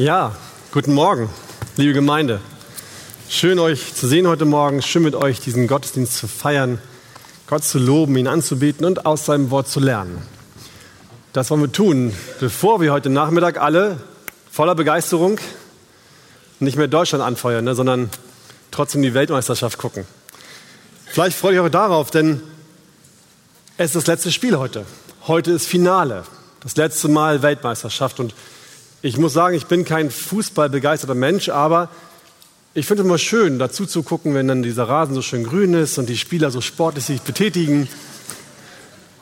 Ja, guten Morgen, liebe Gemeinde. Schön euch zu sehen heute Morgen, schön mit euch diesen Gottesdienst zu feiern, Gott zu loben, ihn anzubeten und aus seinem Wort zu lernen. Das wollen wir tun, bevor wir heute Nachmittag alle voller Begeisterung nicht mehr Deutschland anfeuern, ne, sondern trotzdem die Weltmeisterschaft gucken. Vielleicht freut ihr euch darauf, denn es ist das letzte Spiel heute. Heute ist Finale, das letzte Mal Weltmeisterschaft und ich muss sagen, ich bin kein fußballbegeisterter Mensch, aber ich finde es immer schön, dazu zu gucken, wenn dann dieser Rasen so schön grün ist und die Spieler so sportlich sich betätigen.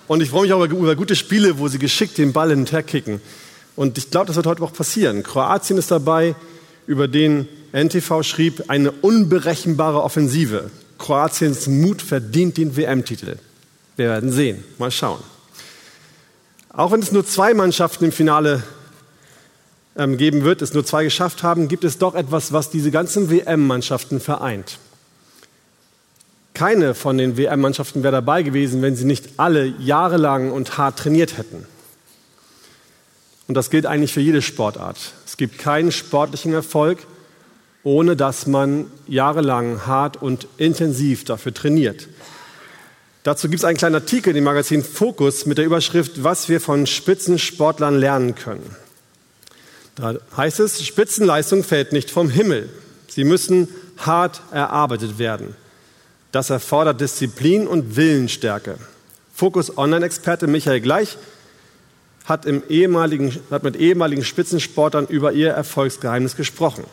Und ich freue mich auch über gute Spiele, wo sie geschickt den Ball hin und her kicken. Und ich glaube, das wird heute auch passieren. Kroatien ist dabei, über den NTV schrieb, eine unberechenbare Offensive. Kroatiens Mut verdient den WM-Titel. Wir werden sehen. Mal schauen. Auch wenn es nur zwei Mannschaften im Finale geben wird, es nur zwei geschafft haben, gibt es doch etwas, was diese ganzen WM-Mannschaften vereint. Keine von den WM-Mannschaften wäre dabei gewesen, wenn sie nicht alle jahrelang und hart trainiert hätten. Und das gilt eigentlich für jede Sportart. Es gibt keinen sportlichen Erfolg, ohne dass man jahrelang hart und intensiv dafür trainiert. Dazu gibt es einen kleinen Artikel im Magazin Focus mit der Überschrift, was wir von Spitzensportlern lernen können. Da heißt es, Spitzenleistung fällt nicht vom Himmel. Sie müssen hart erarbeitet werden. Das erfordert Disziplin und Willensstärke. Fokus Online-Experte Michael Gleich hat, hat mit ehemaligen Spitzensportlern über ihr Erfolgsgeheimnis gesprochen.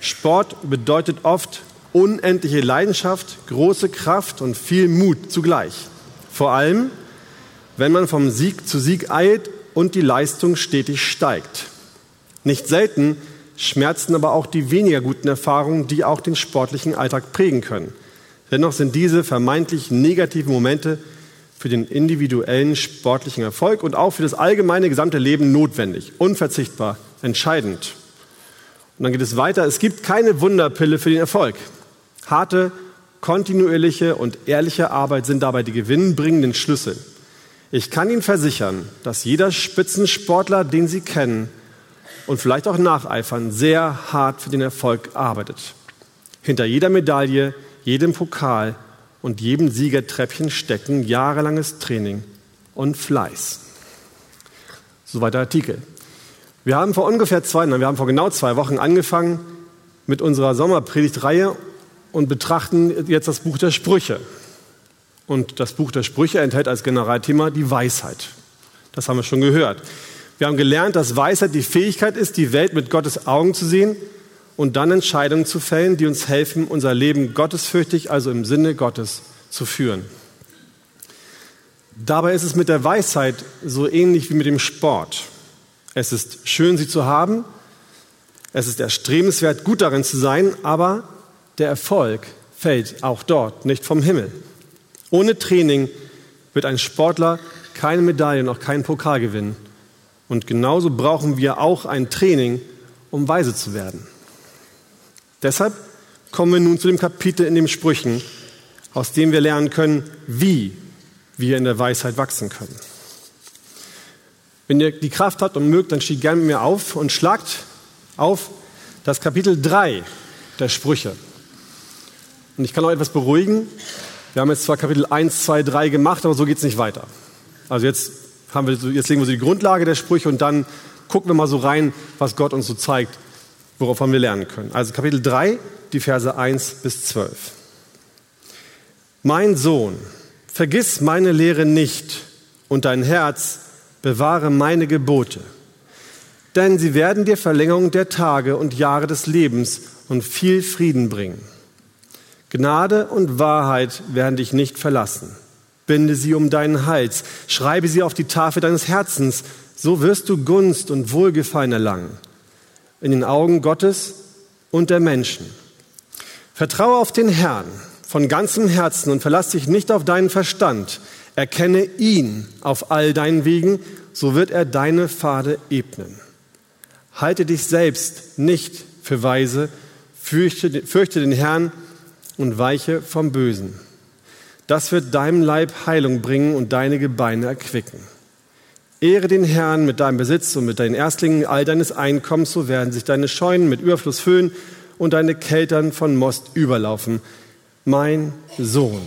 Sport bedeutet oft unendliche Leidenschaft, große Kraft und viel Mut zugleich. Vor allem, wenn man vom Sieg zu Sieg eilt und die Leistung stetig steigt. Nicht selten schmerzen aber auch die weniger guten Erfahrungen, die auch den sportlichen Alltag prägen können. Dennoch sind diese vermeintlich negativen Momente für den individuellen sportlichen Erfolg und auch für das allgemeine gesamte Leben notwendig, unverzichtbar, entscheidend. Und dann geht es weiter. Es gibt keine Wunderpille für den Erfolg. Harte, kontinuierliche und ehrliche Arbeit sind dabei die gewinnbringenden Schlüssel. Ich kann Ihnen versichern, dass jeder Spitzensportler, den Sie kennen, und vielleicht auch nacheifern, sehr hart für den Erfolg arbeitet. Hinter jeder Medaille, jedem Pokal und jedem Siegertreppchen stecken jahrelanges Training und Fleiß. Soweit der Artikel. Wir haben vor ungefähr zwei, nein, wir haben vor genau zwei Wochen angefangen mit unserer Sommerpredigtreihe und betrachten jetzt das Buch der Sprüche. Und das Buch der Sprüche enthält als Generalthema die Weisheit. Das haben wir schon gehört. Wir haben gelernt, dass Weisheit die Fähigkeit ist, die Welt mit Gottes Augen zu sehen und dann Entscheidungen zu fällen, die uns helfen, unser Leben gottesfürchtig, also im Sinne Gottes, zu führen. Dabei ist es mit der Weisheit so ähnlich wie mit dem Sport. Es ist schön, sie zu haben. Es ist erstrebenswert, gut darin zu sein, aber der Erfolg fällt auch dort nicht vom Himmel. Ohne Training wird ein Sportler keine Medaille auch keinen Pokal gewinnen. Und genauso brauchen wir auch ein Training, um weise zu werden. Deshalb kommen wir nun zu dem Kapitel in den Sprüchen, aus dem wir lernen können, wie wir in der Weisheit wachsen können. Wenn ihr die Kraft habt und mögt, dann steht gerne mit mir auf und schlagt auf das Kapitel 3 der Sprüche. Und ich kann euch etwas beruhigen. Wir haben jetzt zwar Kapitel 1, 2, 3 gemacht, aber so geht es nicht weiter. Also jetzt haben wir, jetzt legen wir so die Grundlage der Sprüche und dann gucken wir mal so rein, was Gott uns so zeigt, worauf wir lernen können. Also Kapitel 3, die Verse 1 bis 12. Mein Sohn, vergiss meine Lehre nicht und dein Herz bewahre meine Gebote. Denn sie werden dir Verlängerung der Tage und Jahre des Lebens und viel Frieden bringen. Gnade und Wahrheit werden dich nicht verlassen. Binde sie um deinen Hals, schreibe sie auf die Tafel deines Herzens, so wirst du Gunst und Wohlgefallen erlangen in den Augen Gottes und der Menschen. Vertraue auf den Herrn von ganzem Herzen und verlass dich nicht auf deinen Verstand. Erkenne ihn auf all deinen Wegen, so wird er deine Pfade ebnen. Halte dich selbst nicht für weise, fürchte, fürchte den Herrn und weiche vom Bösen. Das wird deinem Leib Heilung bringen und deine Gebeine erquicken. Ehre den Herrn mit deinem Besitz und mit deinen Erstlingen all deines Einkommens, so werden sich deine Scheunen mit Überfluss füllen und deine Keltern von Most überlaufen. Mein Sohn,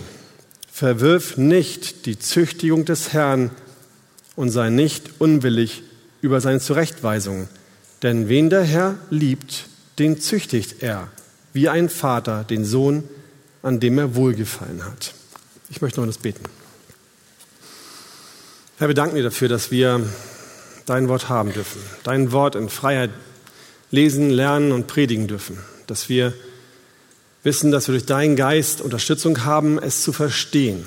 verwirf nicht die Züchtigung des Herrn und sei nicht unwillig über seine Zurechtweisungen. Denn wen der Herr liebt, den züchtigt er, wie ein Vater den Sohn, an dem er wohlgefallen hat. Ich möchte noch das beten. Herr, wir danken dir dafür, dass wir dein Wort haben dürfen, dein Wort in Freiheit lesen, lernen und predigen dürfen, dass wir wissen, dass wir durch deinen Geist Unterstützung haben, es zu verstehen.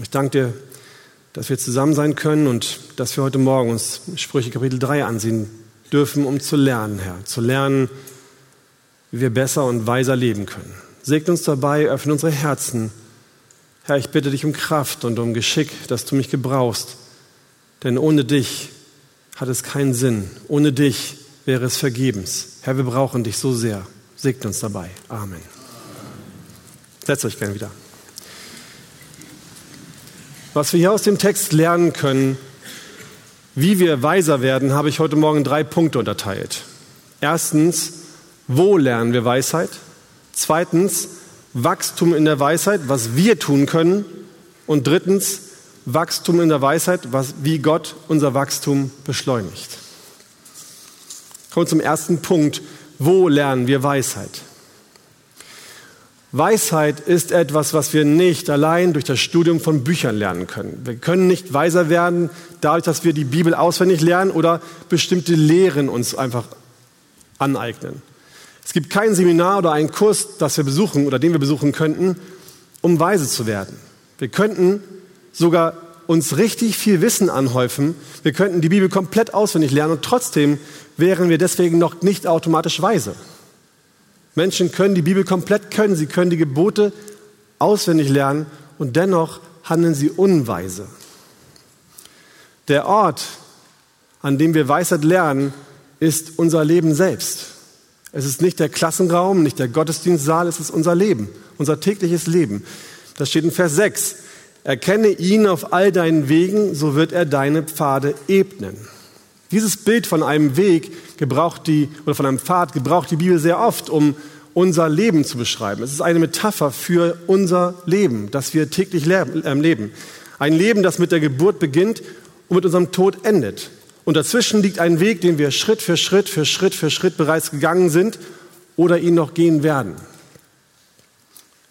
Ich danke dir, dass wir zusammen sein können und dass wir heute Morgen uns Sprüche Kapitel 3 ansehen dürfen, um zu lernen, Herr, zu lernen, wie wir besser und weiser leben können. Segne uns dabei, öffne unsere Herzen. Herr, ich bitte dich um Kraft und um Geschick, dass du mich gebrauchst. Denn ohne dich hat es keinen Sinn. Ohne dich wäre es vergebens. Herr, wir brauchen dich so sehr. Segne uns dabei. Amen. Setzt euch gerne wieder. Was wir hier aus dem Text lernen können, wie wir weiser werden, habe ich heute Morgen drei Punkte unterteilt. Erstens, wo lernen wir Weisheit? Zweitens, Wachstum in der Weisheit, was wir tun können. Und drittens, Wachstum in der Weisheit, was, wie Gott unser Wachstum beschleunigt. Kommen wir zum ersten Punkt. Wo lernen wir Weisheit? Weisheit ist etwas, was wir nicht allein durch das Studium von Büchern lernen können. Wir können nicht weiser werden dadurch, dass wir die Bibel auswendig lernen oder bestimmte Lehren uns einfach aneignen. Es gibt kein Seminar oder einen Kurs, das wir besuchen oder den wir besuchen könnten, um weise zu werden. Wir könnten sogar uns richtig viel Wissen anhäufen. Wir könnten die Bibel komplett auswendig lernen und trotzdem wären wir deswegen noch nicht automatisch weise. Menschen können die Bibel komplett können, sie können die Gebote auswendig lernen und dennoch handeln sie unweise. Der Ort, an dem wir Weisheit lernen, ist unser Leben selbst. Es ist nicht der Klassenraum, nicht der Gottesdienstsaal, es ist unser Leben, unser tägliches Leben. Das steht in Vers 6. Erkenne ihn auf all deinen Wegen, so wird er deine Pfade ebnen. Dieses Bild von einem Weg gebraucht die, oder von einem Pfad gebraucht die Bibel sehr oft, um unser Leben zu beschreiben. Es ist eine Metapher für unser Leben, das wir täglich ähm, leben. Ein Leben, das mit der Geburt beginnt und mit unserem Tod endet. Und dazwischen liegt ein Weg, den wir Schritt für Schritt für Schritt für Schritt bereits gegangen sind oder ihn noch gehen werden.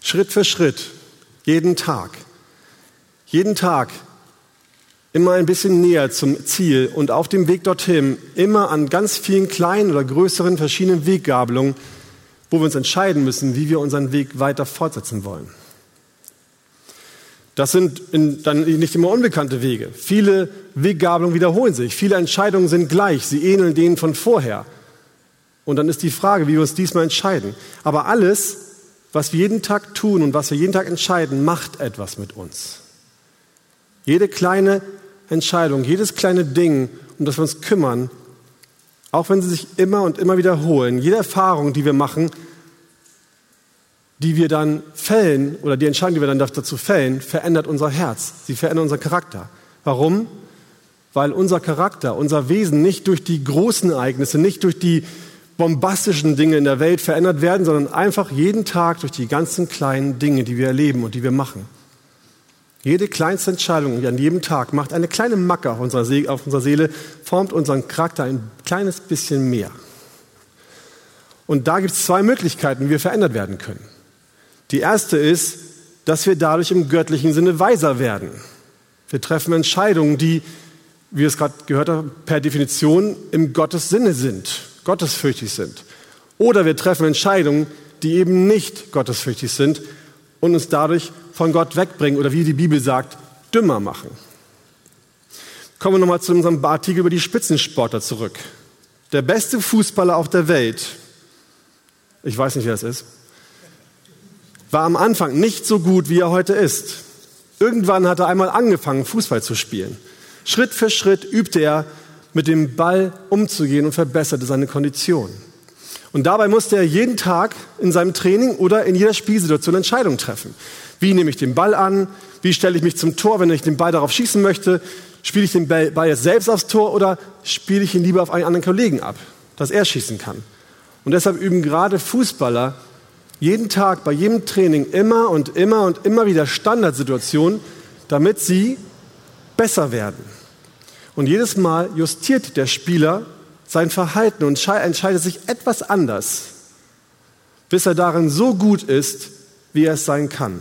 Schritt für Schritt, jeden Tag. Jeden Tag immer ein bisschen näher zum Ziel und auf dem Weg dorthin immer an ganz vielen kleinen oder größeren verschiedenen Weggabelungen, wo wir uns entscheiden müssen, wie wir unseren Weg weiter fortsetzen wollen. Das sind dann nicht immer unbekannte Wege. Viele Weggabelungen wiederholen sich. Viele Entscheidungen sind gleich. Sie ähneln denen von vorher. Und dann ist die Frage, wie wir uns diesmal entscheiden. Aber alles, was wir jeden Tag tun und was wir jeden Tag entscheiden, macht etwas mit uns. Jede kleine Entscheidung, jedes kleine Ding, um das wir uns kümmern, auch wenn sie sich immer und immer wiederholen, jede Erfahrung, die wir machen, die wir dann fällen oder die Entscheidung, die wir dann dazu fällen, verändert unser Herz. Sie verändert unseren Charakter. Warum? Weil unser Charakter, unser Wesen nicht durch die großen Ereignisse, nicht durch die bombastischen Dinge in der Welt verändert werden, sondern einfach jeden Tag durch die ganzen kleinen Dinge, die wir erleben und die wir machen. Jede kleinste Entscheidung an jedem Tag macht eine kleine Macke auf unserer, Seele, auf unserer Seele, formt unseren Charakter ein kleines bisschen mehr. Und da gibt es zwei Möglichkeiten, wie wir verändert werden können. Die erste ist, dass wir dadurch im göttlichen Sinne weiser werden. Wir treffen Entscheidungen, die, wie wir es gerade gehört haben, per Definition im Gottes Sinne sind, gottesfürchtig sind. Oder wir treffen Entscheidungen, die eben nicht gottesfürchtig sind und uns dadurch von Gott wegbringen oder wie die Bibel sagt, dümmer machen. Kommen wir nochmal zu unserem Artikel über die Spitzensportler zurück. Der beste Fußballer auf der Welt, ich weiß nicht, wer es ist, war am Anfang nicht so gut, wie er heute ist. Irgendwann hat er einmal angefangen, Fußball zu spielen. Schritt für Schritt übte er, mit dem Ball umzugehen und verbesserte seine Kondition. Und dabei musste er jeden Tag in seinem Training oder in jeder Spielsituation Entscheidungen treffen. Wie nehme ich den Ball an? Wie stelle ich mich zum Tor, wenn ich den Ball darauf schießen möchte? spiele ich den Ball jetzt selbst aufs Tor oder spiele ich ihn lieber auf einen anderen Kollegen ab, dass er schießen kann? Und deshalb üben gerade Fußballer jeden Tag bei jedem Training immer und immer und immer wieder Standardsituationen, damit sie besser werden. Und jedes Mal justiert der Spieler sein Verhalten und entscheidet sich etwas anders, bis er darin so gut ist, wie er es sein kann.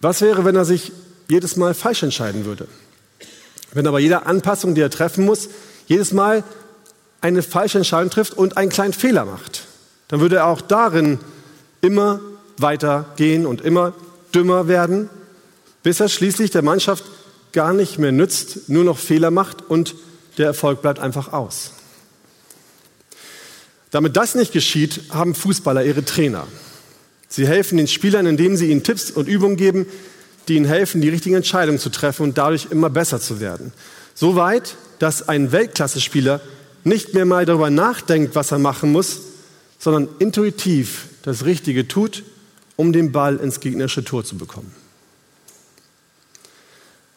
Was wäre, wenn er sich jedes Mal falsch entscheiden würde? Wenn er bei jeder Anpassung, die er treffen muss, jedes Mal eine falsche Entscheidung trifft und einen kleinen Fehler macht, dann würde er auch darin immer weiter gehen und immer dümmer werden, bis er schließlich der Mannschaft gar nicht mehr nützt, nur noch Fehler macht und der Erfolg bleibt einfach aus. Damit das nicht geschieht, haben Fußballer ihre Trainer. Sie helfen den Spielern, indem sie ihnen Tipps und Übungen geben, die ihnen helfen, die richtigen Entscheidungen zu treffen und dadurch immer besser zu werden. So weit, dass ein Weltklasse-Spieler nicht mehr mal darüber nachdenkt, was er machen muss, sondern intuitiv das Richtige tut, um den Ball ins gegnerische Tor zu bekommen.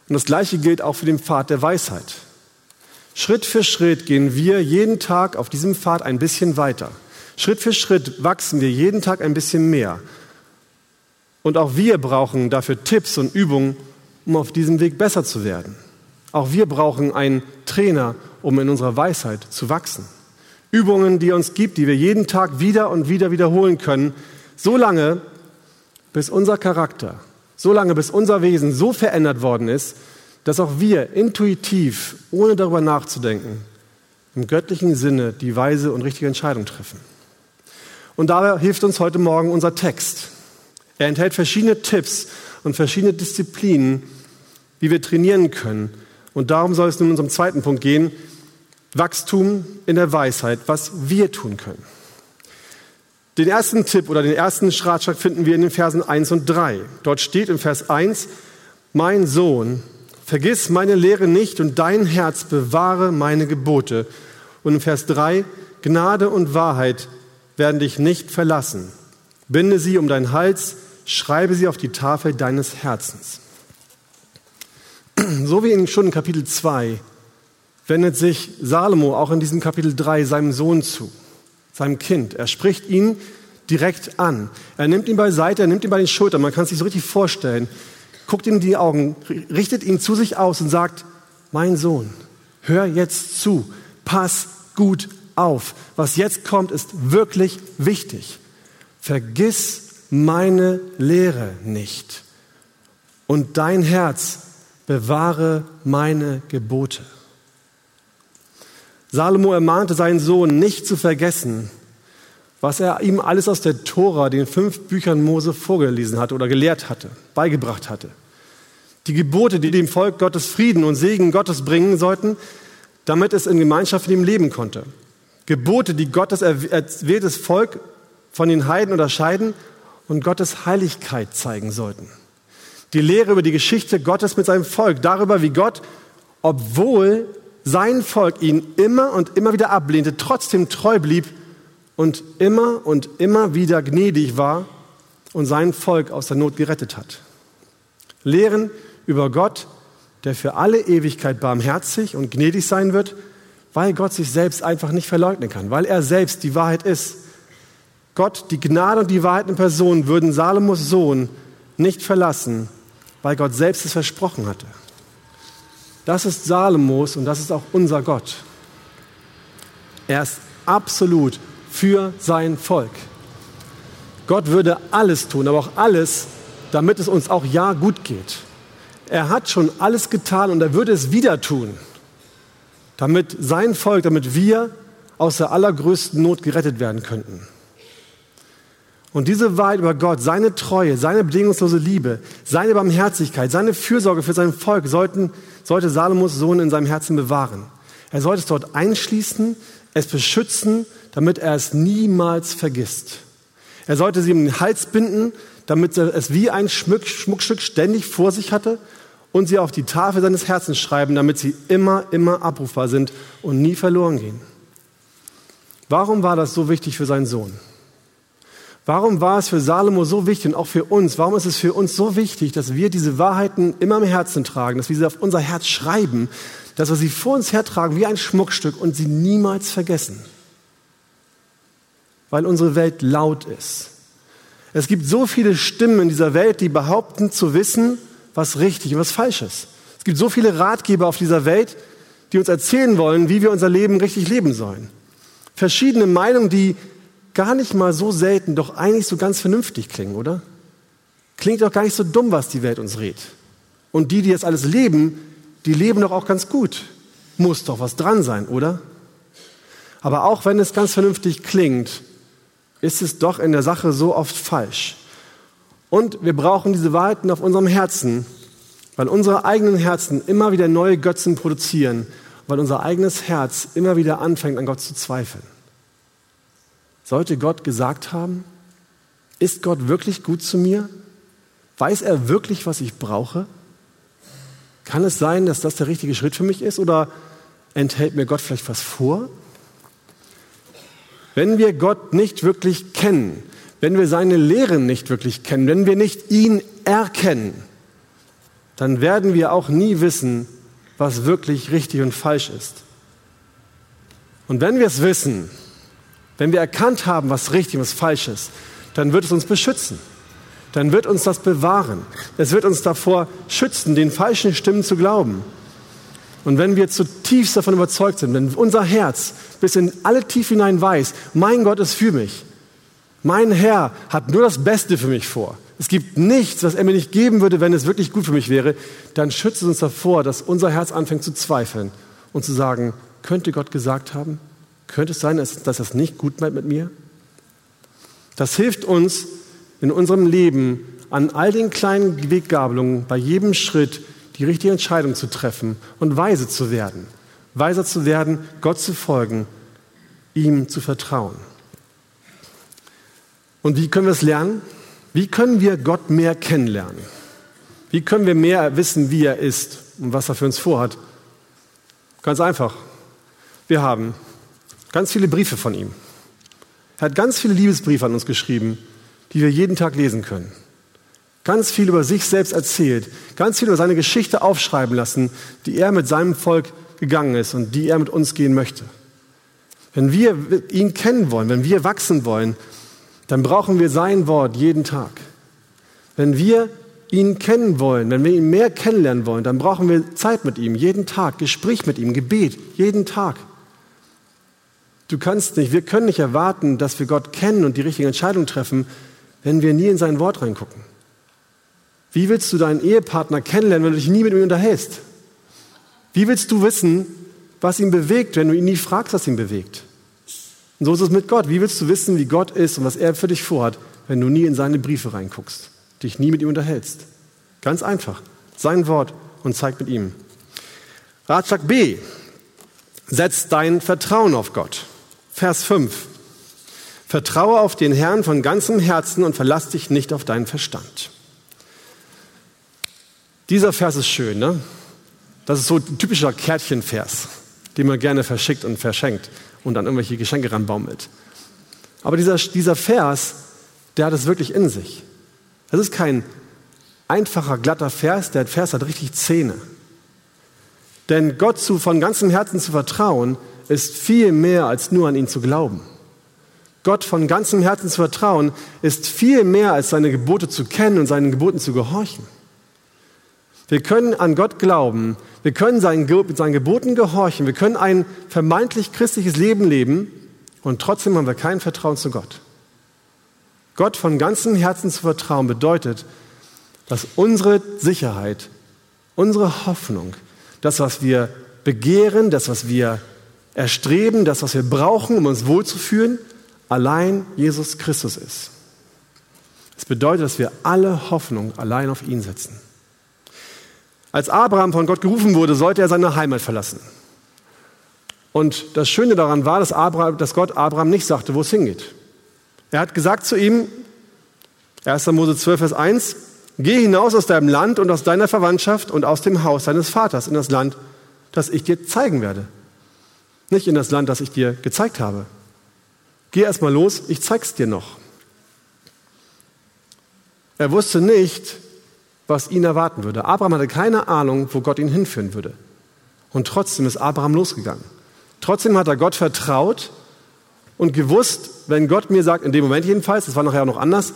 Und das Gleiche gilt auch für den Pfad der Weisheit. Schritt für Schritt gehen wir jeden Tag auf diesem Pfad ein bisschen weiter. Schritt für Schritt wachsen wir jeden Tag ein bisschen mehr. Und auch wir brauchen dafür Tipps und Übungen, um auf diesem Weg besser zu werden. Auch wir brauchen einen Trainer, um in unserer Weisheit zu wachsen. Übungen, die er uns gibt, die wir jeden Tag wieder und wieder wiederholen können, so lange, bis unser Charakter, so lange, bis unser Wesen so verändert worden ist, dass auch wir intuitiv, ohne darüber nachzudenken, im göttlichen Sinne die weise und richtige Entscheidung treffen. Und dabei hilft uns heute Morgen unser Text. Er enthält verschiedene Tipps und verschiedene Disziplinen, wie wir trainieren können, und darum soll es nun in unserem zweiten Punkt gehen, Wachstum in der Weisheit, was wir tun können. Den ersten Tipp oder den ersten Ratschlag finden wir in den Versen 1 und 3. Dort steht im Vers 1, mein Sohn, vergiss meine Lehre nicht und dein Herz bewahre meine Gebote. Und im Vers 3, Gnade und Wahrheit werden dich nicht verlassen. Binde sie um deinen Hals, schreibe sie auf die Tafel deines Herzens. So wie in Kapitel 2 wendet sich Salomo auch in diesem Kapitel 3 seinem Sohn zu, seinem Kind. Er spricht ihn direkt an. Er nimmt ihn beiseite, er nimmt ihn bei den Schultern. Man kann es sich so richtig vorstellen. Guckt ihm in die Augen, richtet ihn zu sich aus und sagt, mein Sohn, hör jetzt zu, pass gut auf. Was jetzt kommt, ist wirklich wichtig. Vergiss meine Lehre nicht. Und dein Herz bewahre meine Gebote. Salomo ermahnte seinen Sohn nicht zu vergessen, was er ihm alles aus der Tora, den fünf Büchern Mose, vorgelesen hatte oder gelehrt hatte, beigebracht hatte. Die Gebote, die dem Volk Gottes Frieden und Segen Gottes bringen sollten, damit es in Gemeinschaft mit ihm leben konnte. Gebote, die Gottes erwähltes Volk von den Heiden unterscheiden und Gottes Heiligkeit zeigen sollten. Die Lehre über die Geschichte Gottes mit seinem Volk, darüber, wie Gott, obwohl sein Volk ihn immer und immer wieder ablehnte, trotzdem treu blieb und immer und immer wieder gnädig war und sein Volk aus der Not gerettet hat. Lehren über Gott, der für alle Ewigkeit barmherzig und gnädig sein wird, weil Gott sich selbst einfach nicht verleugnen kann, weil er selbst die Wahrheit ist. Gott, die Gnade und die Wahrheit in Person würden Salomos Sohn nicht verlassen, weil Gott selbst es versprochen hatte. Das ist Salomos und das ist auch unser Gott. Er ist absolut für sein Volk. Gott würde alles tun, aber auch alles, damit es uns auch ja gut geht. Er hat schon alles getan und er würde es wieder tun, damit sein Volk, damit wir aus der allergrößten Not gerettet werden könnten. Und diese Wahrheit über Gott, seine Treue, seine bedingungslose Liebe, seine Barmherzigkeit, seine Fürsorge für sein Volk sollten, sollte Salomos Sohn in seinem Herzen bewahren. Er sollte es dort einschließen, es beschützen, damit er es niemals vergisst. Er sollte sie um den Hals binden, damit er es wie ein Schmuck, Schmuckstück ständig vor sich hatte und sie auf die Tafel seines Herzens schreiben, damit sie immer, immer abrufbar sind und nie verloren gehen. Warum war das so wichtig für seinen Sohn? Warum war es für Salomo so wichtig und auch für uns? Warum ist es für uns so wichtig, dass wir diese Wahrheiten immer im Herzen tragen, dass wir sie auf unser Herz schreiben, dass wir sie vor uns hertragen wie ein Schmuckstück und sie niemals vergessen? Weil unsere Welt laut ist. Es gibt so viele Stimmen in dieser Welt, die behaupten zu wissen, was richtig und was falsch ist. Es gibt so viele Ratgeber auf dieser Welt, die uns erzählen wollen, wie wir unser Leben richtig leben sollen. Verschiedene Meinungen, die gar nicht mal so selten doch eigentlich so ganz vernünftig klingen, oder? Klingt doch gar nicht so dumm, was die Welt uns rät. Und die, die jetzt alles leben, die leben doch auch ganz gut. Muss doch was dran sein, oder? Aber auch wenn es ganz vernünftig klingt, ist es doch in der Sache so oft falsch. Und wir brauchen diese Wahrheiten auf unserem Herzen, weil unsere eigenen Herzen immer wieder neue Götzen produzieren, weil unser eigenes Herz immer wieder anfängt, an Gott zu zweifeln. Sollte Gott gesagt haben, ist Gott wirklich gut zu mir? Weiß er wirklich, was ich brauche? Kann es sein, dass das der richtige Schritt für mich ist oder enthält mir Gott vielleicht was vor? Wenn wir Gott nicht wirklich kennen, wenn wir seine Lehren nicht wirklich kennen, wenn wir nicht ihn erkennen, dann werden wir auch nie wissen, was wirklich richtig und falsch ist. Und wenn wir es wissen, wenn wir erkannt haben, was richtig und was falsch ist, dann wird es uns beschützen. Dann wird uns das bewahren. Es wird uns davor schützen, den falschen Stimmen zu glauben. Und wenn wir zutiefst davon überzeugt sind, wenn unser Herz bis in alle Tiefe hinein weiß, mein Gott ist für mich, mein Herr hat nur das Beste für mich vor, es gibt nichts, was er mir nicht geben würde, wenn es wirklich gut für mich wäre, dann schützt es uns davor, dass unser Herz anfängt zu zweifeln und zu sagen, könnte Gott gesagt haben? Könnte es sein, dass, dass das nicht gut meint mit mir? Das hilft uns in unserem Leben an all den kleinen Weggabelungen, bei jedem Schritt die richtige Entscheidung zu treffen und weise zu werden. Weiser zu werden, Gott zu folgen, ihm zu vertrauen. Und wie können wir es lernen? Wie können wir Gott mehr kennenlernen? Wie können wir mehr wissen, wie er ist und was er für uns vorhat? Ganz einfach. Wir haben Ganz viele Briefe von ihm. Er hat ganz viele Liebesbriefe an uns geschrieben, die wir jeden Tag lesen können. Ganz viel über sich selbst erzählt, ganz viel über seine Geschichte aufschreiben lassen, die er mit seinem Volk gegangen ist und die er mit uns gehen möchte. Wenn wir ihn kennen wollen, wenn wir wachsen wollen, dann brauchen wir sein Wort jeden Tag. Wenn wir ihn kennen wollen, wenn wir ihn mehr kennenlernen wollen, dann brauchen wir Zeit mit ihm, jeden Tag, Gespräch mit ihm, Gebet, jeden Tag. Du kannst nicht, wir können nicht erwarten, dass wir Gott kennen und die richtige Entscheidung treffen, wenn wir nie in sein Wort reingucken. Wie willst du deinen Ehepartner kennenlernen, wenn du dich nie mit ihm unterhältst? Wie willst du wissen, was ihn bewegt, wenn du ihn nie fragst, was ihn bewegt? Und so ist es mit Gott. Wie willst du wissen, wie Gott ist und was er für dich vorhat, wenn du nie in seine Briefe reinguckst, dich nie mit ihm unterhältst? Ganz einfach. Sein Wort und zeig mit ihm. Ratschlag B. Setz dein Vertrauen auf Gott. Vers 5. Vertraue auf den Herrn von ganzem Herzen und verlass dich nicht auf deinen Verstand. Dieser Vers ist schön, ne? Das ist so ein typischer Kärtchenvers, den man gerne verschickt und verschenkt und dann irgendwelche Geschenke ranbaumelt. Aber dieser, dieser Vers, der hat es wirklich in sich. Das ist kein einfacher, glatter Vers, der Vers hat richtig Zähne. Denn Gott zu, von ganzem Herzen zu vertrauen, ist viel mehr als nur an ihn zu glauben. Gott von ganzem Herzen zu vertrauen, ist viel mehr als seine Gebote zu kennen und seinen Geboten zu gehorchen. Wir können an Gott glauben, wir können seinen, seinen Geboten gehorchen, wir können ein vermeintlich christliches Leben leben und trotzdem haben wir kein Vertrauen zu Gott. Gott von ganzem Herzen zu vertrauen bedeutet, dass unsere Sicherheit, unsere Hoffnung, das, was wir begehren, das, was wir erstreben, das, was wir brauchen, um uns wohlzufühlen, allein Jesus Christus ist. Das bedeutet, dass wir alle Hoffnung allein auf ihn setzen. Als Abraham von Gott gerufen wurde, sollte er seine Heimat verlassen. Und das Schöne daran war, dass, Abraham, dass Gott Abraham nicht sagte, wo es hingeht. Er hat gesagt zu ihm, 1. Mose 12, Vers 1, geh hinaus aus deinem Land und aus deiner Verwandtschaft und aus dem Haus deines Vaters in das Land, das ich dir zeigen werde nicht in das Land, das ich dir gezeigt habe. Geh erst mal los, ich zeig's dir noch. Er wusste nicht, was ihn erwarten würde. Abraham hatte keine Ahnung, wo Gott ihn hinführen würde. Und trotzdem ist Abraham losgegangen. Trotzdem hat er Gott vertraut und gewusst, wenn Gott mir sagt, in dem Moment jedenfalls, das war nachher auch noch anders,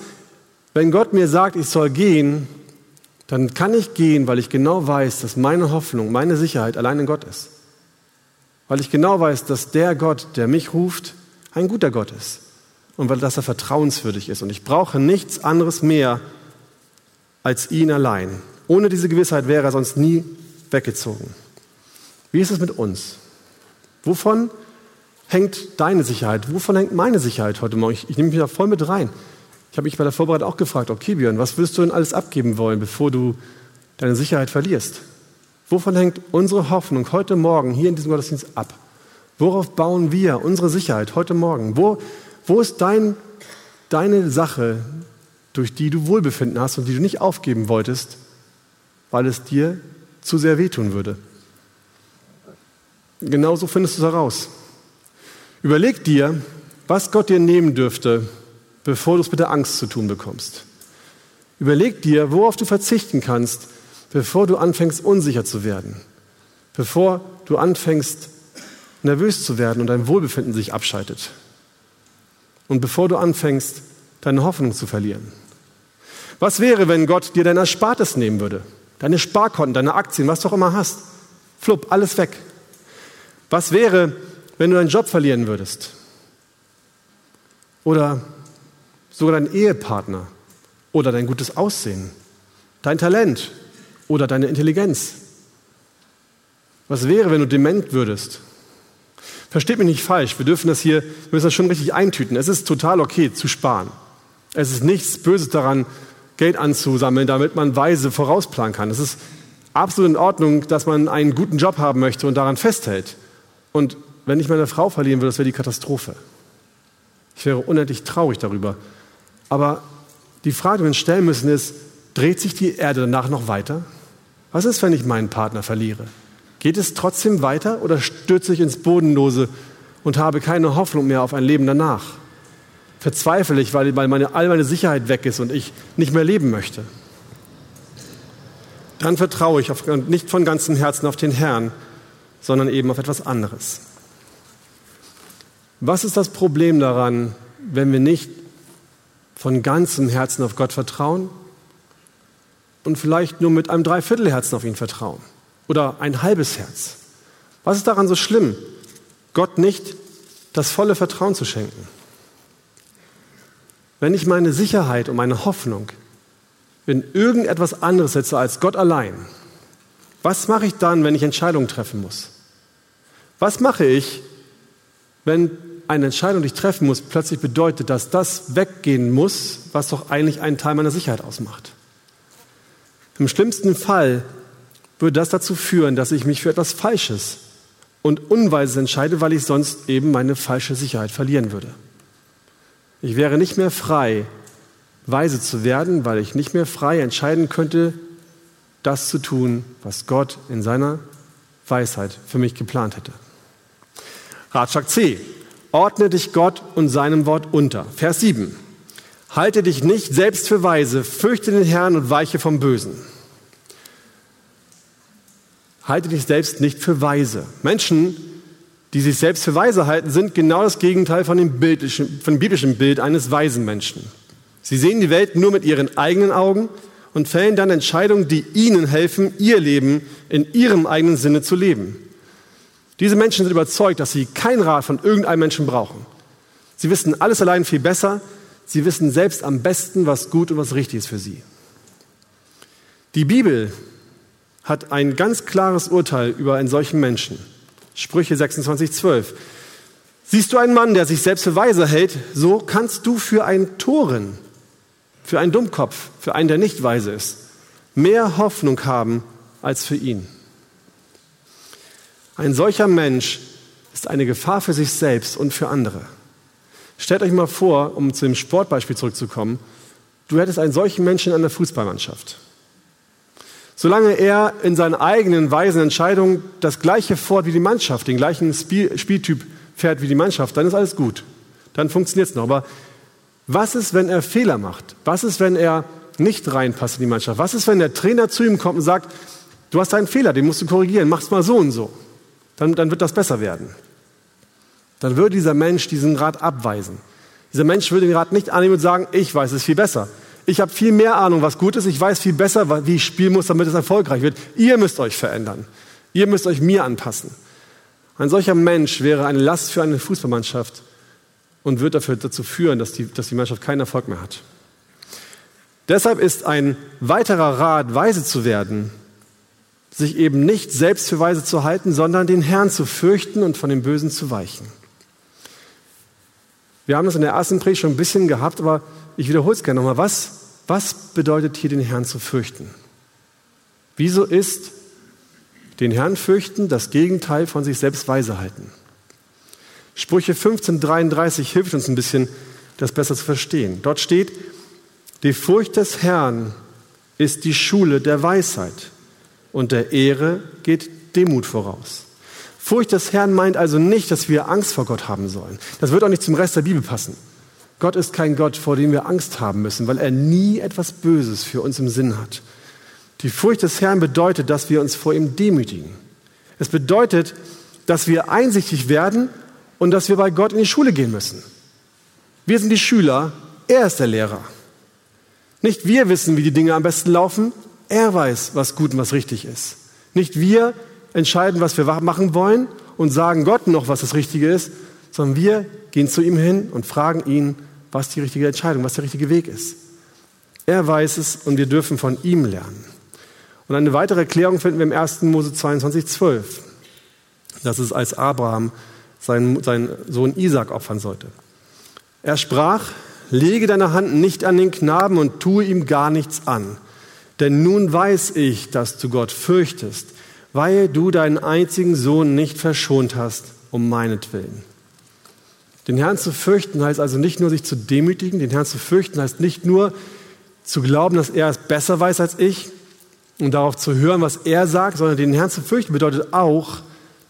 wenn Gott mir sagt, ich soll gehen, dann kann ich gehen, weil ich genau weiß, dass meine Hoffnung, meine Sicherheit allein in Gott ist. Weil ich genau weiß, dass der Gott, der mich ruft, ein guter Gott ist. Und weil dass er vertrauenswürdig ist. Und ich brauche nichts anderes mehr als ihn allein. Ohne diese Gewissheit wäre er sonst nie weggezogen. Wie ist es mit uns? Wovon hängt deine Sicherheit? Wovon hängt meine Sicherheit heute Morgen? Ich, ich nehme mich da voll mit rein. Ich habe mich bei der Vorbereitung auch gefragt, okay Björn, was wirst du denn alles abgeben wollen, bevor du deine Sicherheit verlierst? Wovon hängt unsere Hoffnung heute Morgen hier in diesem Gottesdienst ab? Worauf bauen wir unsere Sicherheit heute Morgen? Wo, wo ist dein, deine Sache, durch die du Wohlbefinden hast und die du nicht aufgeben wolltest, weil es dir zu sehr wehtun würde? Genauso findest du es heraus. Überleg dir, was Gott dir nehmen dürfte, bevor du es mit der Angst zu tun bekommst. Überleg dir, worauf du verzichten kannst, bevor du anfängst, unsicher zu werden, bevor du anfängst, nervös zu werden und dein Wohlbefinden sich abschaltet und bevor du anfängst, deine Hoffnung zu verlieren. Was wäre, wenn Gott dir dein Erspartes nehmen würde? Deine Sparkonten, deine Aktien, was du auch immer hast. Flupp, alles weg. Was wäre, wenn du deinen Job verlieren würdest? Oder sogar deinen Ehepartner? Oder dein gutes Aussehen? Dein Talent? Oder deine Intelligenz? Was wäre, wenn du dement würdest? Versteht mich nicht falsch, wir dürfen das hier, wir müssen das schon richtig eintüten. Es ist total okay zu sparen. Es ist nichts Böses daran, Geld anzusammeln, damit man weise vorausplanen kann. Es ist absolut in Ordnung, dass man einen guten Job haben möchte und daran festhält. Und wenn ich meine Frau verlieren würde, das wäre die Katastrophe. Ich wäre unendlich traurig darüber. Aber die Frage, die wir uns stellen müssen, ist, dreht sich die Erde danach noch weiter? Was ist, wenn ich meinen Partner verliere? Geht es trotzdem weiter oder stürze ich ins Bodenlose und habe keine Hoffnung mehr auf ein Leben danach? Verzweifle ich, weil meine, all meine Sicherheit weg ist und ich nicht mehr leben möchte? Dann vertraue ich auf, nicht von ganzem Herzen auf den Herrn, sondern eben auf etwas anderes. Was ist das Problem daran, wenn wir nicht von ganzem Herzen auf Gott vertrauen und vielleicht nur mit einem Dreiviertelherzen auf ihn vertrauen oder ein halbes Herz? Was ist daran so schlimm, Gott nicht das volle Vertrauen zu schenken? Wenn ich meine Sicherheit und meine Hoffnung in irgendetwas anderes setze als Gott allein, was mache ich dann, wenn ich Entscheidungen treffen muss? Was mache ich, wenn eine Entscheidung, die ich treffen muss, plötzlich bedeutet, dass das weggehen muss, was doch eigentlich einen Teil meiner Sicherheit ausmacht? Im schlimmsten Fall würde das dazu führen, dass ich mich für etwas Falsches und Unweises entscheide, weil ich sonst eben meine falsche Sicherheit verlieren würde. Ich wäre nicht mehr frei, weise zu werden, weil ich nicht mehr frei entscheiden könnte, das zu tun, was Gott in seiner Weisheit für mich geplant hätte. Ratschlag C. Ordne dich Gott und seinem Wort unter. Vers 7. Halte dich nicht selbst für weise, fürchte den Herrn und weiche vom Bösen. Halte dich selbst nicht für weise. Menschen, die sich selbst für weise halten, sind genau das Gegenteil von dem, biblischen, von dem biblischen Bild eines weisen Menschen. Sie sehen die Welt nur mit ihren eigenen Augen und fällen dann Entscheidungen, die ihnen helfen, ihr Leben in ihrem eigenen Sinne zu leben. Diese Menschen sind überzeugt, dass sie keinen Rat von irgendeinem Menschen brauchen. Sie wissen alles allein viel besser. Sie wissen selbst am besten, was gut und was richtig ist für sie. Die Bibel hat ein ganz klares Urteil über einen solchen Menschen. Sprüche 26, 12. Siehst du einen Mann, der sich selbst für weise hält, so kannst du für einen Toren für einen Dummkopf, für einen, der nicht weise ist, mehr Hoffnung haben als für ihn. Ein solcher Mensch ist eine Gefahr für sich selbst und für andere. Stellt euch mal vor, um zu dem Sportbeispiel zurückzukommen, du hättest einen solchen Menschen in einer Fußballmannschaft. Solange er in seinen eigenen weisen Entscheidungen das gleiche fort wie die Mannschaft, den gleichen Spieltyp fährt wie die Mannschaft, dann ist alles gut. Dann funktioniert es noch. Aber was ist, wenn er Fehler macht? Was ist, wenn er nicht reinpasst in die Mannschaft? Was ist, wenn der Trainer zu ihm kommt und sagt, du hast einen Fehler, den musst du korrigieren, mach's mal so und so. Dann, dann wird das besser werden. Dann würde dieser Mensch diesen Rat abweisen. Dieser Mensch würde den Rat nicht annehmen und sagen, ich weiß es viel besser. Ich habe viel mehr Ahnung, was gut ist. Ich weiß viel besser, wie ich spielen muss, damit es erfolgreich wird. Ihr müsst euch verändern. Ihr müsst euch mir anpassen. Ein solcher Mensch wäre eine Last für eine Fußballmannschaft und wird dafür dazu führen, dass die, dass die Mannschaft keinen Erfolg mehr hat. Deshalb ist ein weiterer Rat, weise zu werden, sich eben nicht selbst für weise zu halten, sondern den Herrn zu fürchten und von dem Bösen zu weichen. Wir haben das in der ersten Predigt schon ein bisschen gehabt, aber ich wiederhole es gerne nochmal. Was, was bedeutet hier den Herrn zu fürchten? Wieso ist den Herrn fürchten das Gegenteil von sich selbst weise halten? Sprüche 1533 hilft uns ein bisschen, das besser zu verstehen. Dort steht, die Furcht des Herrn ist die Schule der Weisheit und der Ehre geht Demut voraus. Furcht des Herrn meint also nicht, dass wir Angst vor Gott haben sollen. Das wird auch nicht zum Rest der Bibel passen. Gott ist kein Gott, vor dem wir Angst haben müssen, weil er nie etwas Böses für uns im Sinn hat. Die Furcht des Herrn bedeutet, dass wir uns vor ihm demütigen. Es bedeutet, dass wir einsichtig werden und dass wir bei Gott in die Schule gehen müssen. Wir sind die Schüler, er ist der Lehrer. Nicht wir wissen, wie die Dinge am besten laufen, er weiß, was gut und was richtig ist. Nicht wir entscheiden, was wir machen wollen und sagen Gott noch, was das Richtige ist, sondern wir gehen zu ihm hin und fragen ihn, was die richtige Entscheidung, was der richtige Weg ist. Er weiß es und wir dürfen von ihm lernen. Und eine weitere Erklärung finden wir im 1. Mose 22, 12. Das ist, als Abraham seinen, seinen Sohn Isaac opfern sollte. Er sprach, lege deine Hand nicht an den Knaben und tue ihm gar nichts an. Denn nun weiß ich, dass du Gott fürchtest, weil du deinen einzigen Sohn nicht verschont hast, um meinetwillen. Den Herrn zu fürchten heißt also nicht nur sich zu demütigen, den Herrn zu fürchten heißt nicht nur zu glauben, dass er es besser weiß als ich und darauf zu hören, was er sagt, sondern den Herrn zu fürchten bedeutet auch,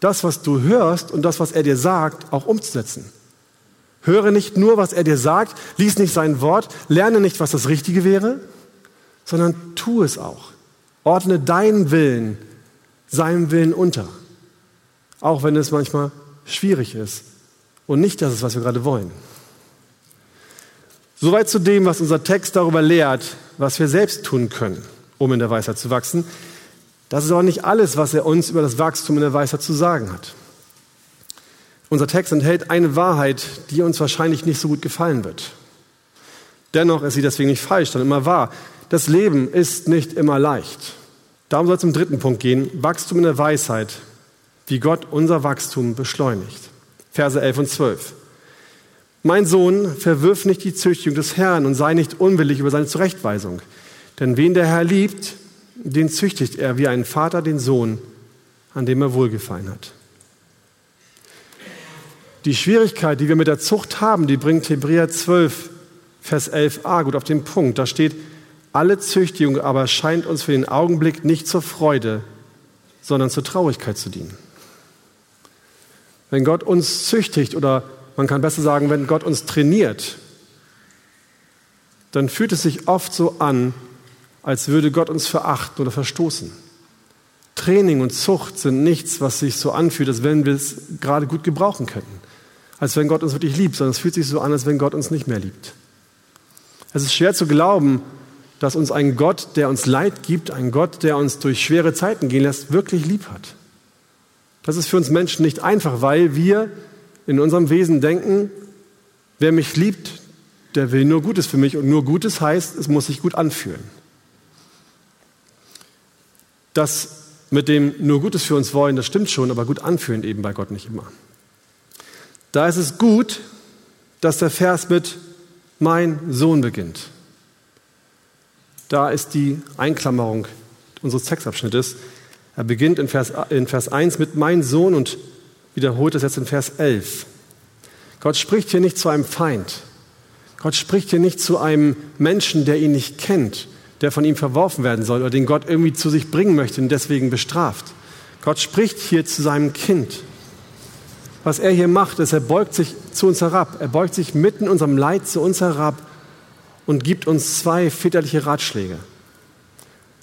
das, was du hörst und das, was er dir sagt, auch umzusetzen. Höre nicht nur, was er dir sagt, lies nicht sein Wort, lerne nicht, was das Richtige wäre, sondern tu es auch. Ordne deinen Willen seinem Willen unter, auch wenn es manchmal schwierig ist und nicht das ist, was wir gerade wollen. Soweit zu dem, was unser Text darüber lehrt, was wir selbst tun können, um in der Weisheit zu wachsen. Das ist aber nicht alles, was er uns über das Wachstum in der Weisheit zu sagen hat. Unser Text enthält eine Wahrheit, die uns wahrscheinlich nicht so gut gefallen wird. Dennoch ist sie deswegen nicht falsch, sondern immer wahr. Das Leben ist nicht immer leicht. Darum soll es zum dritten Punkt gehen, Wachstum in der Weisheit, wie Gott unser Wachstum beschleunigt. Verse 11 und 12. Mein Sohn, verwirf nicht die Züchtigung des Herrn und sei nicht unwillig über seine Zurechtweisung. Denn wen der Herr liebt, den züchtigt er wie ein Vater den Sohn, an dem er Wohlgefallen hat. Die Schwierigkeit, die wir mit der Zucht haben, die bringt Hebräer 12, Vers 11a gut auf den Punkt. Da steht, alle Züchtigung aber scheint uns für den Augenblick nicht zur Freude, sondern zur Traurigkeit zu dienen. Wenn Gott uns züchtigt oder man kann besser sagen, wenn Gott uns trainiert, dann fühlt es sich oft so an, als würde Gott uns verachten oder verstoßen. Training und Zucht sind nichts, was sich so anfühlt, als wenn wir es gerade gut gebrauchen könnten. Als wenn Gott uns wirklich liebt, sondern es fühlt sich so an, als wenn Gott uns nicht mehr liebt. Es ist schwer zu glauben, dass uns ein Gott, der uns Leid gibt, ein Gott, der uns durch schwere Zeiten gehen lässt, wirklich lieb hat. Das ist für uns Menschen nicht einfach, weil wir in unserem Wesen denken, wer mich liebt, der will nur Gutes für mich und nur Gutes heißt, es muss sich gut anfühlen. Das mit dem nur Gutes für uns wollen, das stimmt schon, aber gut anfühlen eben bei Gott nicht immer. Da ist es gut, dass der Vers mit mein Sohn beginnt. Da ist die Einklammerung unseres Textabschnittes. Er beginnt in Vers, in Vers 1 mit mein Sohn und wiederholt es jetzt in Vers 11. Gott spricht hier nicht zu einem Feind. Gott spricht hier nicht zu einem Menschen, der ihn nicht kennt, der von ihm verworfen werden soll oder den Gott irgendwie zu sich bringen möchte und deswegen bestraft. Gott spricht hier zu seinem Kind. Was er hier macht, ist, er beugt sich zu uns herab. Er beugt sich mitten in unserem Leid zu uns herab und gibt uns zwei väterliche Ratschläge.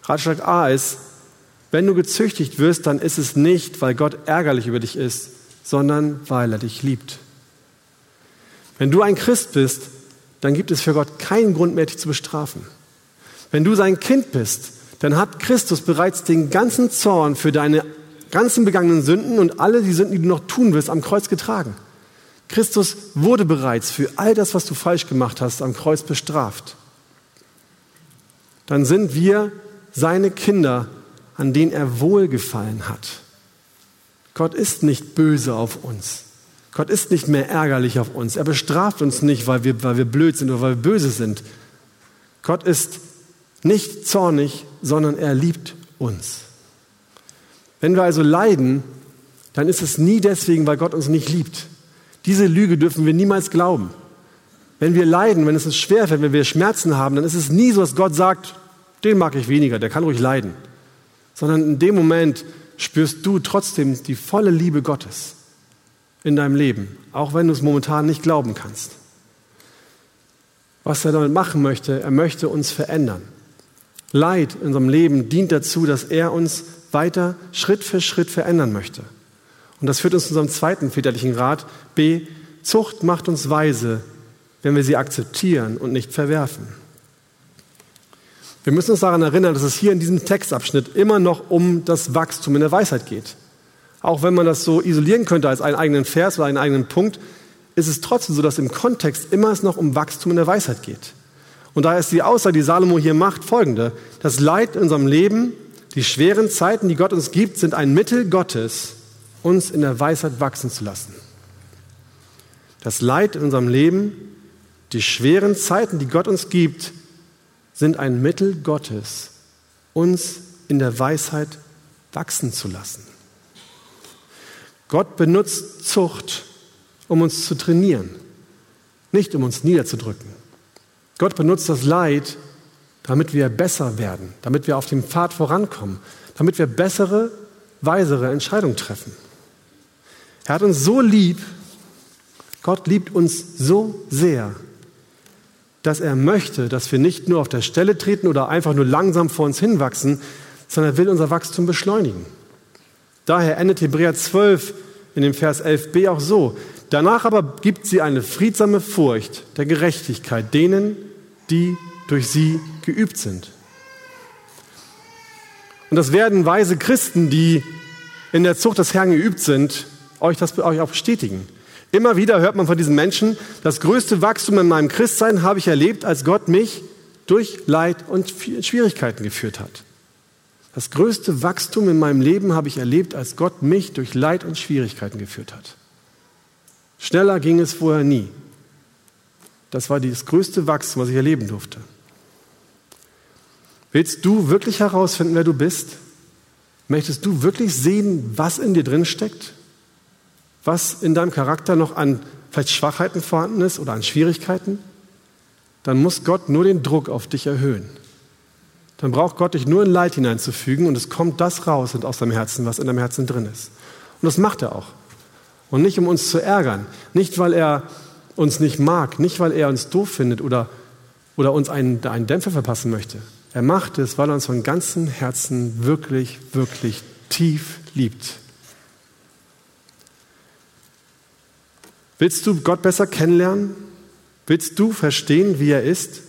Ratschlag A ist, wenn du gezüchtigt wirst, dann ist es nicht, weil Gott ärgerlich über dich ist, sondern weil er dich liebt. Wenn du ein Christ bist, dann gibt es für Gott keinen Grund mehr, dich zu bestrafen. Wenn du sein Kind bist, dann hat Christus bereits den ganzen Zorn für deine ganzen begangenen Sünden und alle die Sünden, die du noch tun wirst, am Kreuz getragen. Christus wurde bereits für all das, was du falsch gemacht hast, am Kreuz bestraft. Dann sind wir seine Kinder, an denen er wohlgefallen hat. Gott ist nicht böse auf uns. Gott ist nicht mehr ärgerlich auf uns. Er bestraft uns nicht, weil wir, weil wir blöd sind oder weil wir böse sind. Gott ist nicht zornig, sondern er liebt uns. Wenn wir also leiden, dann ist es nie deswegen, weil Gott uns nicht liebt. Diese Lüge dürfen wir niemals glauben. Wenn wir leiden, wenn es uns schwerfällt, wenn wir Schmerzen haben, dann ist es nie so, dass Gott sagt, den mag ich weniger, der kann ruhig leiden. Sondern in dem Moment spürst du trotzdem die volle Liebe Gottes in deinem Leben, auch wenn du es momentan nicht glauben kannst. Was er damit machen möchte, er möchte uns verändern. Leid in unserem Leben dient dazu, dass er uns weiter Schritt für Schritt verändern möchte. Und das führt uns zu unserem zweiten väterlichen Rat. B. Zucht macht uns weise, wenn wir sie akzeptieren und nicht verwerfen. Wir müssen uns daran erinnern, dass es hier in diesem Textabschnitt immer noch um das Wachstum in der Weisheit geht. Auch wenn man das so isolieren könnte als einen eigenen Vers oder einen eigenen Punkt, ist es trotzdem so, dass im Kontext immer es noch um Wachstum in der Weisheit geht. Und daher ist die Aussage, die Salomo hier macht, folgende. Das Leid in unserem Leben, die schweren Zeiten, die Gott uns gibt, sind ein Mittel Gottes, uns in der Weisheit wachsen zu lassen. Das Leid in unserem Leben, die schweren Zeiten, die Gott uns gibt, sind ein Mittel Gottes, uns in der Weisheit wachsen zu lassen. Gott benutzt Zucht, um uns zu trainieren, nicht um uns niederzudrücken. Gott benutzt das Leid, damit wir besser werden, damit wir auf dem Pfad vorankommen, damit wir bessere, weisere Entscheidungen treffen. Er hat uns so lieb, Gott liebt uns so sehr, dass er möchte, dass wir nicht nur auf der Stelle treten oder einfach nur langsam vor uns hinwachsen, sondern er will unser Wachstum beschleunigen. Daher endet Hebräer 12 in dem Vers 11b auch so. Danach aber gibt sie eine friedsame Furcht der Gerechtigkeit denen, die durch sie geübt sind. Und das werden weise Christen, die in der Zucht des Herrn geübt sind, euch das euch auch bestätigen. Immer wieder hört man von diesen Menschen, das größte Wachstum in meinem Christsein habe ich erlebt, als Gott mich durch Leid und Schwierigkeiten geführt hat. Das größte Wachstum in meinem Leben habe ich erlebt, als Gott mich durch Leid und Schwierigkeiten geführt hat. Schneller ging es vorher nie. Das war das größte Wachstum, was ich erleben durfte. Willst du wirklich herausfinden, wer du bist? Möchtest du wirklich sehen, was in dir drin steckt? Was in deinem Charakter noch an vielleicht Schwachheiten vorhanden ist oder an Schwierigkeiten? Dann muss Gott nur den Druck auf dich erhöhen. Dann braucht Gott dich nur in Leid hineinzufügen und es kommt das raus und aus deinem Herzen, was in deinem Herzen drin ist. Und das macht er auch. Und nicht um uns zu ärgern, nicht weil er uns nicht mag, nicht weil er uns doof findet oder, oder uns einen, einen Dämpfer verpassen möchte. Er macht es, weil er uns von ganzem Herzen wirklich, wirklich tief liebt. Willst du Gott besser kennenlernen? Willst du verstehen, wie er ist?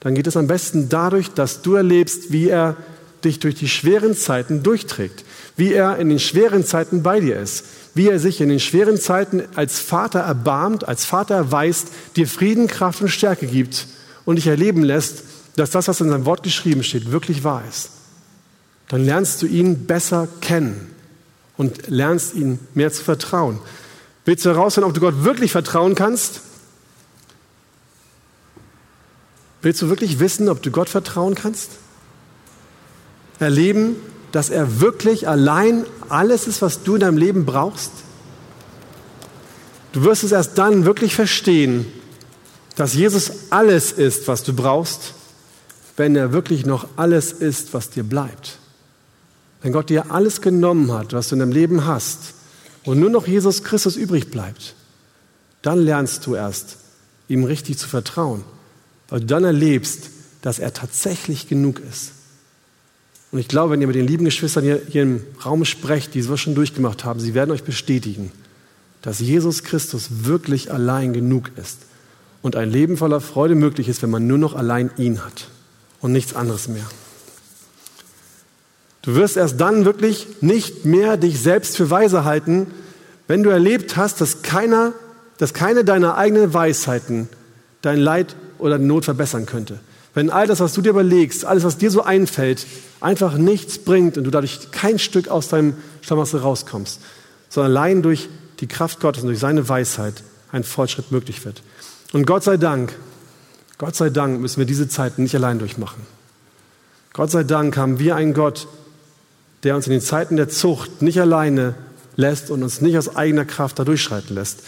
Dann geht es am besten dadurch, dass du erlebst, wie er dich durch die schweren Zeiten durchträgt, wie er in den schweren Zeiten bei dir ist, wie er sich in den schweren Zeiten als Vater erbarmt, als Vater erweist, dir Frieden, Kraft und Stärke gibt und dich erleben lässt, dass das, was in seinem Wort geschrieben steht, wirklich wahr ist. Dann lernst du ihn besser kennen und lernst ihn mehr zu vertrauen. Willst du herausfinden, ob du Gott wirklich vertrauen kannst? Willst du wirklich wissen, ob du Gott vertrauen kannst? Erleben, dass er wirklich allein alles ist, was du in deinem Leben brauchst? Du wirst es erst dann wirklich verstehen, dass Jesus alles ist, was du brauchst, wenn er wirklich noch alles ist, was dir bleibt. Wenn Gott dir alles genommen hat, was du in deinem Leben hast, und nur noch Jesus Christus übrig bleibt, dann lernst du erst, ihm richtig zu vertrauen, weil du dann erlebst, dass er tatsächlich genug ist. Und ich glaube, wenn ihr mit den lieben Geschwistern hier, hier im Raum sprecht, die sowas schon durchgemacht haben, sie werden euch bestätigen, dass Jesus Christus wirklich allein genug ist und ein Leben voller Freude möglich ist, wenn man nur noch allein ihn hat und nichts anderes mehr. Du wirst erst dann wirklich nicht mehr dich selbst für weise halten, wenn du erlebt hast, dass keiner, dass keine deiner eigenen Weisheiten dein Leid oder Not verbessern könnte. Wenn all das, was du dir überlegst, alles, was dir so einfällt, einfach nichts bringt und du dadurch kein Stück aus deinem Schlamassel rauskommst, sondern allein durch die Kraft Gottes und durch seine Weisheit ein Fortschritt möglich wird. Und Gott sei Dank, Gott sei Dank müssen wir diese Zeiten nicht allein durchmachen. Gott sei Dank haben wir einen Gott, der uns in den Zeiten der Zucht nicht alleine lässt und uns nicht aus eigener Kraft da durchschreiten lässt.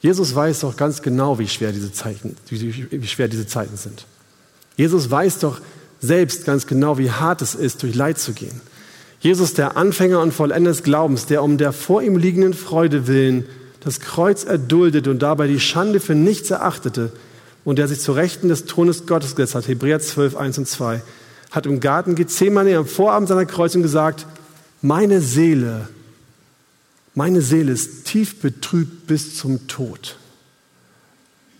Jesus weiß doch ganz genau, wie schwer diese Zeiten, wie schwer diese Zeiten sind. Jesus weiß doch selbst ganz genau, wie hart es ist, durch Leid zu gehen. Jesus, der Anfänger und Vollender des Glaubens, der um der vor ihm liegenden Freude willen das Kreuz erduldete und dabei die Schande für nichts erachtete und der sich zu Rechten des Thrones Gottes gesetzt hat, Hebräer 12, 1 und 2, hat im Garten Gethsemane am Vorabend seiner Kreuzung gesagt, meine Seele, meine Seele ist tief betrübt bis zum Tod.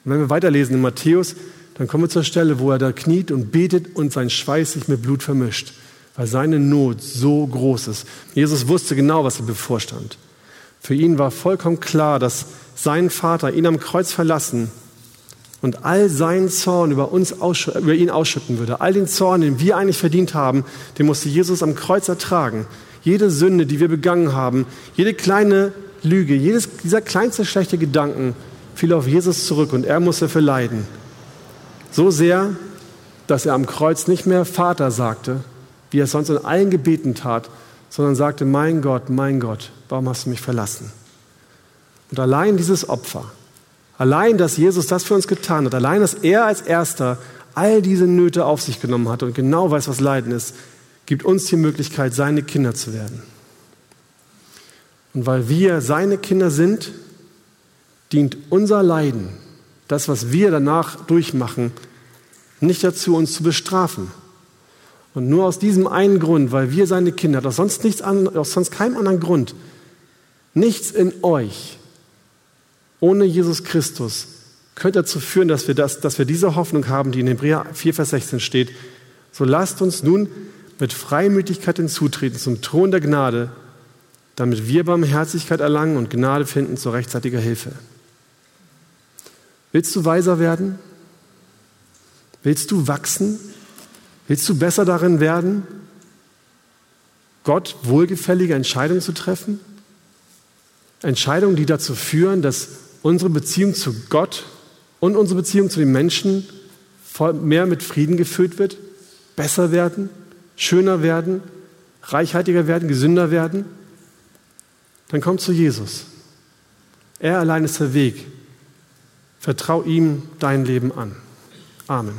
Und wenn wir weiterlesen in Matthäus, dann kommen wir zur Stelle, wo er da kniet und betet und sein Schweiß sich mit Blut vermischt, weil seine Not so groß ist. Jesus wusste genau, was ihm bevorstand. Für ihn war vollkommen klar, dass sein Vater ihn am Kreuz verlassen und all seinen Zorn über, uns über ihn ausschütten würde. All den Zorn, den wir eigentlich verdient haben, den musste Jesus am Kreuz ertragen. Jede Sünde, die wir begangen haben, jede kleine Lüge, jedes, dieser kleinste schlechte Gedanken fiel auf Jesus zurück und er musste für leiden. So sehr, dass er am Kreuz nicht mehr Vater sagte, wie er es sonst in allen Gebeten tat, sondern sagte, mein Gott, mein Gott, warum hast du mich verlassen? Und allein dieses Opfer, allein, dass Jesus das für uns getan hat, allein, dass er als Erster all diese Nöte auf sich genommen hat und genau weiß, was Leiden ist, gibt uns die Möglichkeit, seine Kinder zu werden. Und weil wir seine Kinder sind, dient unser Leiden, das, was wir danach durchmachen, nicht dazu, uns zu bestrafen, und nur aus diesem einen Grund, weil wir seine Kinder, aus sonst, nichts an, aus sonst keinem anderen Grund, nichts in euch ohne Jesus Christus könnte dazu führen, dass wir, das, dass wir diese Hoffnung haben, die in Hebräer 4, Vers 16 steht. So lasst uns nun mit Freimütigkeit hinzutreten zum Thron der Gnade, damit wir Barmherzigkeit erlangen und Gnade finden zur rechtzeitiger Hilfe. Willst du weiser werden? Willst du wachsen? Willst du besser darin werden, Gott wohlgefällige Entscheidungen zu treffen? Entscheidungen, die dazu führen, dass unsere Beziehung zu Gott und unsere Beziehung zu den Menschen mehr mit Frieden gefüllt wird, besser werden, schöner werden, reichhaltiger werden, gesünder werden? Dann komm zu Jesus. Er allein ist der Weg. Vertrau ihm dein Leben an. Amen.